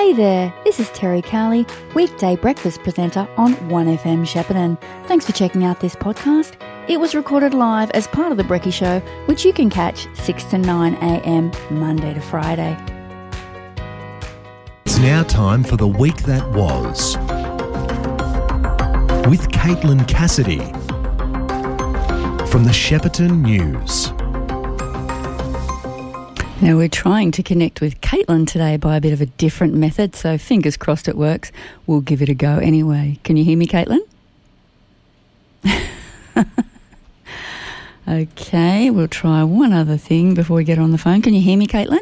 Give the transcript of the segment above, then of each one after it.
Hey there, this is Terri Cowley, weekday breakfast presenter on 1FM Shepparton. Thanks for checking out this podcast. It was recorded live as part of The Brecky Show, which you can catch 6 to 9 a.m. Monday to Friday. It's now time for the week that was. With Caitlin Cassidy from the Shepparton News. Now, we're trying to connect with Caitlin today by a bit of a different method, so fingers crossed it works. We'll give it a go anyway. Can you hear me, Caitlin? okay, we'll try one other thing before we get on the phone. Can you hear me, Caitlin?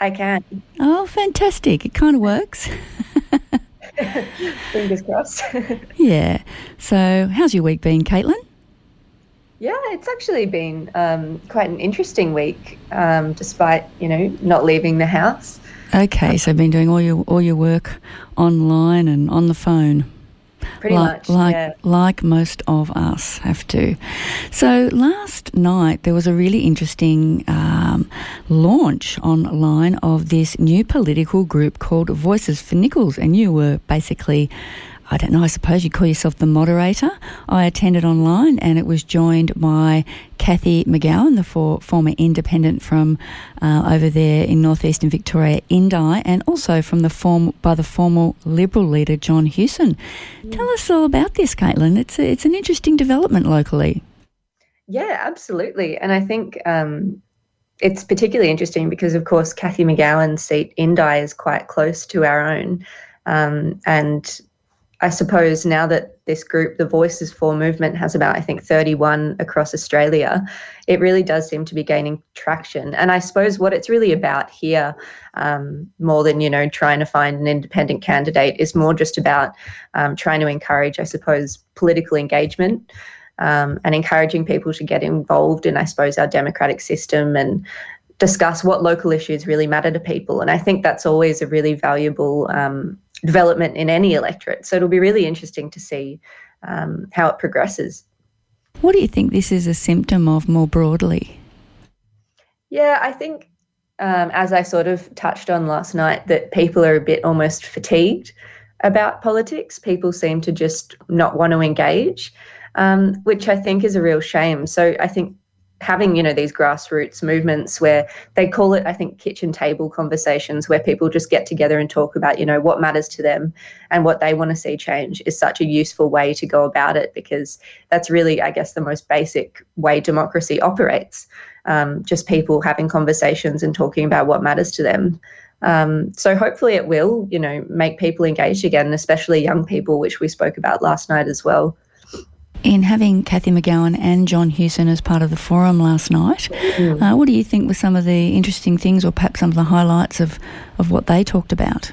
I can. Oh, fantastic. It kind of works. Fingers crossed. yeah. So, how's your week been, Caitlin? Yeah, it's actually been um, quite an interesting week, um, despite you know not leaving the house. Okay, so I've been doing all your all your work online and on the phone. Pretty like, much, like yeah. like most of us have to. So last night there was a really interesting um, launch online of this new political group called Voices for Nicholls, and you were basically. I don't know, I suppose you call yourself the moderator. I attended online and it was joined by Cathy McGowan, the for, former independent from uh, over there in northeastern Victoria, Indi, and also from the form by the former Liberal leader John Hewson. Tell us all about this, Caitlin. It's a, it's an interesting development locally. Yeah, absolutely. And I think um, it's particularly interesting because, of course, Cathy McGowan's seat, Indi, is quite close to our own. Um, and I suppose now that this group, the Voices for movement, has about, I think, 31 across Australia, it really does seem to be gaining traction. And I suppose what it's really about here, um, more than, you know, trying to find an independent candidate, is more just about um, trying to encourage, I suppose, political engagement. Um, and encouraging people to get involved in, I suppose, our democratic system and discuss what local issues really matter to people. And I think that's always a really valuable um, development in any electorate. So it'll be really interesting to see um, how it progresses. What do you think this is a symptom of more broadly? Yeah, I think, um, as I sort of touched on last night, that people are a bit almost fatigued about politics. People seem to just not want to engage, um, which I think is a real shame. So I think having you know these grassroots movements where they call it i think kitchen table conversations where people just get together and talk about you know what matters to them and what they want to see change is such a useful way to go about it because that's really i guess the most basic way democracy operates um, just people having conversations and talking about what matters to them. Um, so hopefully it will you know make people engaged again especially young people which we spoke about last night as well in having Cathy McGowan and John Hewson as part of the forum last night, mm. uh, what do you think were some of the interesting things or perhaps some of the highlights of, of what they talked about?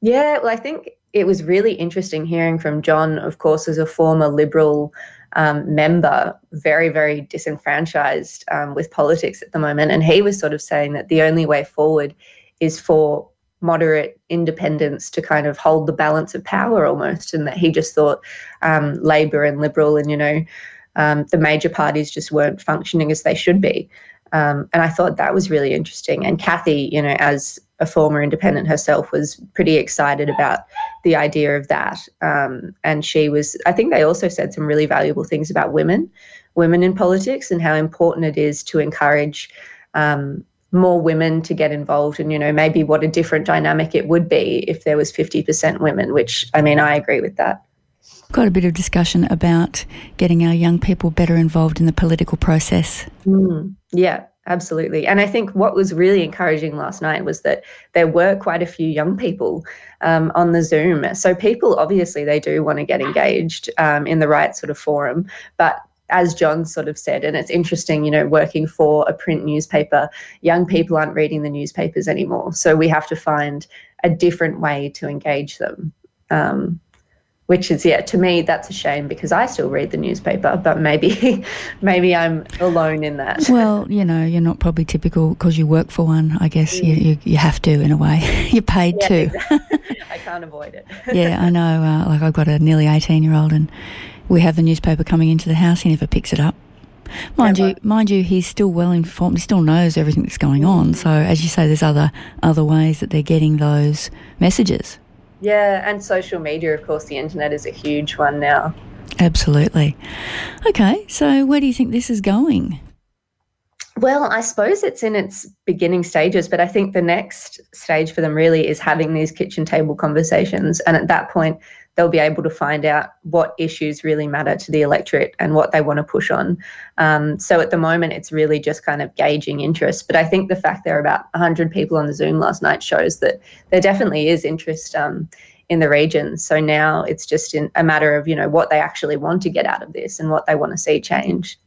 Yeah, well, I think it was really interesting hearing from John, of course, as a former Liberal um, member, very, very disenfranchised um, with politics at the moment. And he was sort of saying that the only way forward is for moderate independents to kind of hold the balance of power almost, and that he just thought um, Labor and Liberal and you know um, the major parties just weren't functioning as they should be. Um, and I thought that was really interesting. And Cathy, you know, as a former independent herself, was pretty excited about the idea of that. Um, and she was, I think they also said some really valuable things about women, women in politics, and how important it is to encourage um, more women to get involved and you know maybe what a different dynamic it would be if there was 50% women which i mean i agree with that. Got a bit of discussion about getting our young people better involved in the political process. Mm, yeah absolutely. And i think what was really encouraging last night was that there were quite a few young people um, on the zoom. So people obviously they do want to get engaged um, in the right sort of forum but as John sort of said, and it's interesting, you know, working for a print newspaper, young people aren't reading the newspapers anymore. So we have to find a different way to engage them. Um, which is yeah to me that's a shame because i still read the newspaper but maybe maybe i'm alone in that well you know you're not probably typical because you work for one i guess mm. you, you, you have to in a way you're paid yeah, to exactly. i can't avoid it yeah i know uh, like i've got a nearly 18 year old and we have the newspaper coming into the house. He never picks it up. Mind you, mind you, he's still well informed. He still knows everything that's going on. So, as you say, there's other other ways that they're getting those messages. Yeah, and social media, of course, the internet is a huge one now. Absolutely. Okay, so where do you think this is going? Well, I suppose it's in its beginning stages, but I think the next stage for them really is having these kitchen table conversations. And at that point, they'll be able to find out what issues really matter to the electorate and what they want to push on. Um, so at the moment, it's really just kind of gauging interest. But I think the fact there are about 100 people on the Zoom last night shows that there definitely is interest um, in the region. So now it's just in a matter of, you know, what they actually want to get out of this and what they want to see change.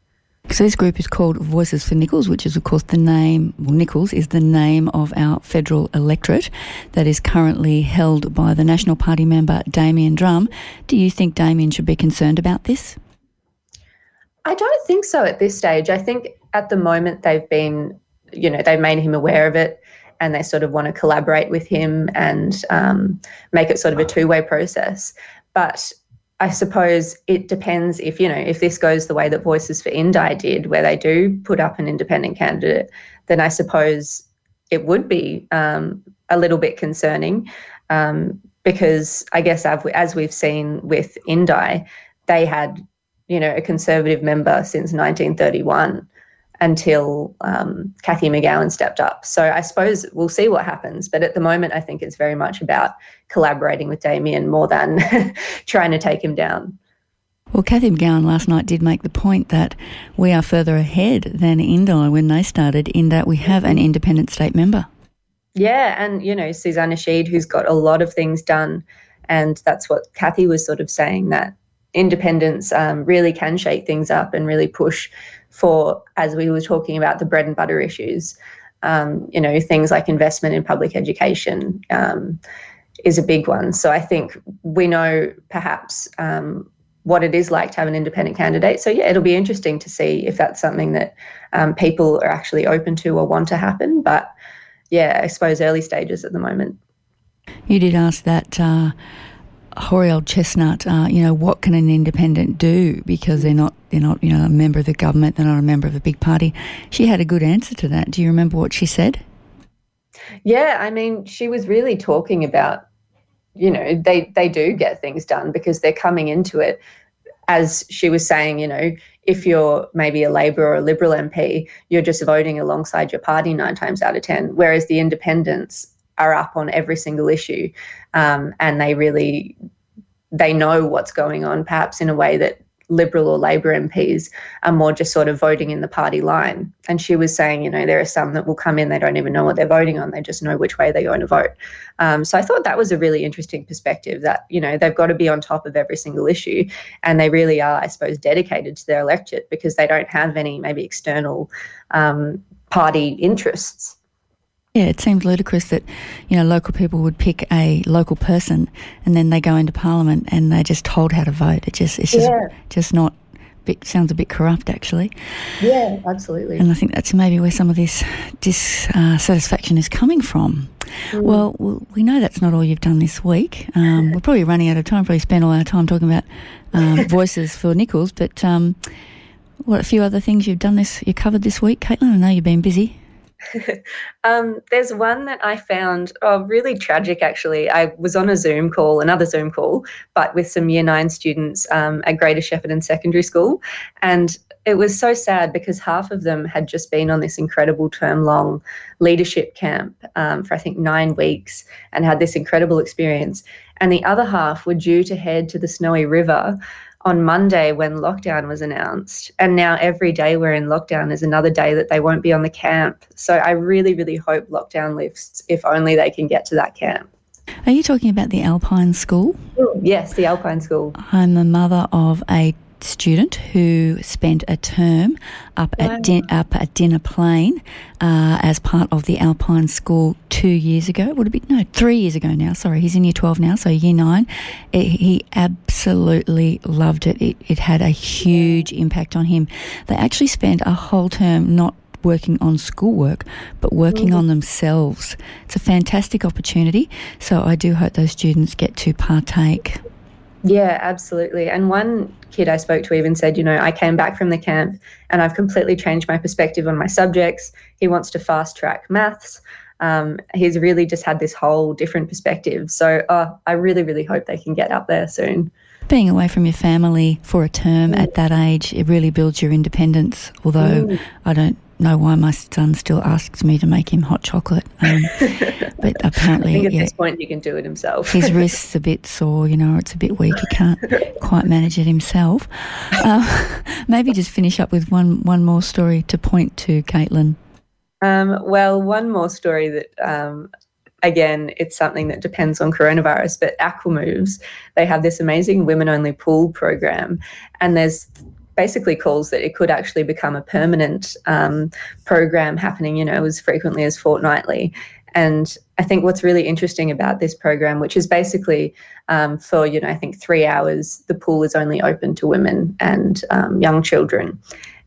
So this group is called Voices for Nicholls, which is of course the name, well Nicholls is the name of our federal electorate that is currently held by the National Party member Damian Drum. Do you think Damian should be concerned about this? I don't think so at this stage. I think at the moment they've been, you know, they've made him aware of it and they sort of want to collaborate with him and um, make it sort of a two way process. But I suppose it depends if, you know, if this goes the way that Voices for Indi did, where they do put up an independent candidate, then I suppose it would be um, a little bit concerning um, because I guess as we've seen with Indi, they had, you know, a conservative member since 1931 until um, Cathy McGowan stepped up. So I suppose we'll see what happens. But at the moment, I think it's very much about collaborating with Damian more than trying to take him down. Well, Cathy McGowan last night did make the point that we are further ahead than Indi when they started, in that we have an independent state member. Yeah, and you know, Suzanna Sheed, who's got a lot of things done, and that's what Cathy was sort of saying that independents um, really can shake things up and really push for, as we were talking about, the bread and butter issues. Um, you know, things like investment in public education um, is a big one. So I think we know perhaps um, what it is like to have an independent candidate. So yeah, it'll be interesting to see if that's something that um, people are actually open to or want to happen. But yeah, I suppose early stages at the moment. You did ask that. Uh hoary old chestnut, uh, you know, what can an independent do because they're not they're not you know a member of the government, they're not a member of a big party. She had a good answer to that. Do you remember what she said? Yeah, I mean, she was really talking about, you know, they they do get things done because they're coming into it. As she was saying, you know, if you're maybe a Labor or a Liberal MP, you're just voting alongside your party nine times out of ten. Whereas the independents are up on every single issue um, and they really they know what's going on perhaps in a way that liberal or labor mps are more just sort of voting in the party line. And she was saying you know there are some that will come in they don't even know what they're voting on they just know which way they're going to vote. Um, so i thought that was a really interesting perspective that you know they've got to be on top of every single issue and they really are i suppose dedicated to their electorate because they don't have any maybe external um, party interests yeah, it seems ludicrous that, you know, local people would pick a local person and then they go into Parliament and they're just told how to vote. It just it's just yeah. just not bit, sounds a bit corrupt actually. Yeah, absolutely. And I think that's maybe where some of this dissatisfaction is coming from. Mm. Well, we know that's not all you've done this week. Um, we're probably running out of time. Probably spent all our time talking about um, voices for Nicholls, but um, what a few other things you've done this you covered this week, Caitlin. I know you've been busy. um, there's one that I found oh, really tragic, actually. I was on a Zoom call, another Zoom call, but with some year nine students um, at Greater Shepparton Secondary School. And it was so sad because half of them had just been on this incredible term long leadership camp um, for, I think, nine weeks and had this incredible experience. And the other half were due to head to the Snowy River on Monday when lockdown was announced. And now every day we're in lockdown is another day that they won't be on the camp. So I really, really hope lockdown lifts if only they can get to that camp. Are you talking about the Alpine School? Yes, the Alpine School. I'm the mother of a student who spent a term up wow. at up at Dinner Plain uh, as part of the Alpine School two years ago. Would it be no three years ago now? Sorry, he's in year twelve now, so year nine. It, he absolutely loved it. it. It had a huge impact on him. They actually spent a whole term not working on schoolwork, but working on themselves. It's a fantastic opportunity. So I do hope those students get to partake. Yeah, absolutely. And one kid I spoke to even said, you know, I came back from the camp and I've completely changed my perspective on my subjects. He wants to fast track maths. Um, he's really just had this whole different perspective. So uh, I really, really hope they can get up there soon. Being away from your family for a term mm. at that age, it really builds your independence. Although mm. I don't know why my son still asks me to make him hot chocolate. Um, but apparently, I think at yeah, this point he can do it himself. his wrist's a bit sore, you know, it's a bit weak. He can't quite manage it himself. Uh, maybe just finish up with one one more story to point to, Caitlin. Um, well, one more story that. Um, again, it's something that depends on coronavirus, but Aquamoves, they have this amazing women only pool program. And there's basically calls that it could actually become a permanent um, program happening, you know, as frequently as fortnightly. And I think what's really interesting about this program, which is basically um, for, you know, I think three hours, the pool is only open to women and um, young children.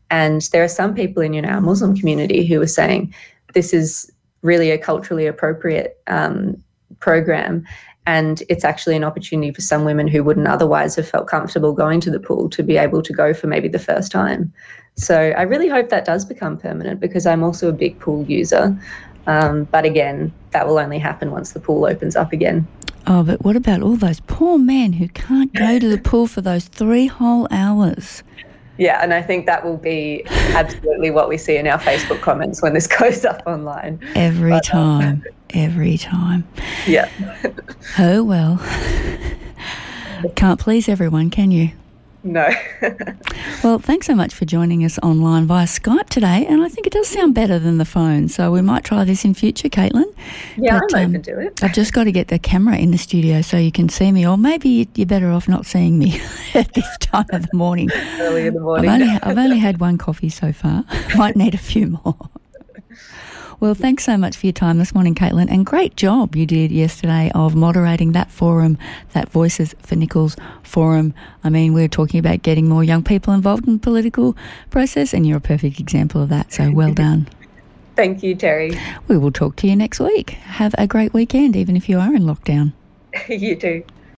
And there are some people in, you know, our Muslim community who are saying this is really a culturally appropriate um, program and it's actually an opportunity for some women who wouldn't otherwise have felt comfortable going to the pool to be able to go for maybe the first time. So I really hope that does become permanent because I'm also a big pool user. Um, but again, that will only happen once the pool opens up again. Oh, but what about all those poor men who can't go to the pool for those three whole hours? Yeah, and I think that will be absolutely what we see in our Facebook comments when this goes up online. Every but, um, time. Um, every time. Yeah. oh, well. Can't please everyone, can you? No. well, thanks so much for joining us online via Skype today, and I think it does sound better than the phone, so we might try this in future, Caitlin. Yeah, but, I'm um, open to it. I've just got to get the camera in the studio so you can see me, or maybe you're better off not seeing me at this time of the morning. Early in the morning. I've only, I've only had one coffee so far. Might need a few more. Well, thanks so much for your time this morning, Caitlin, and great job you did yesterday of moderating that forum, that Voices for Nicholls forum. I mean, we are talking about getting more young people involved in the political process, and you're a perfect example of that. So well done. Thank you, Terri. We will talk to you next week. Have a great weekend, even if you are in lockdown. you too.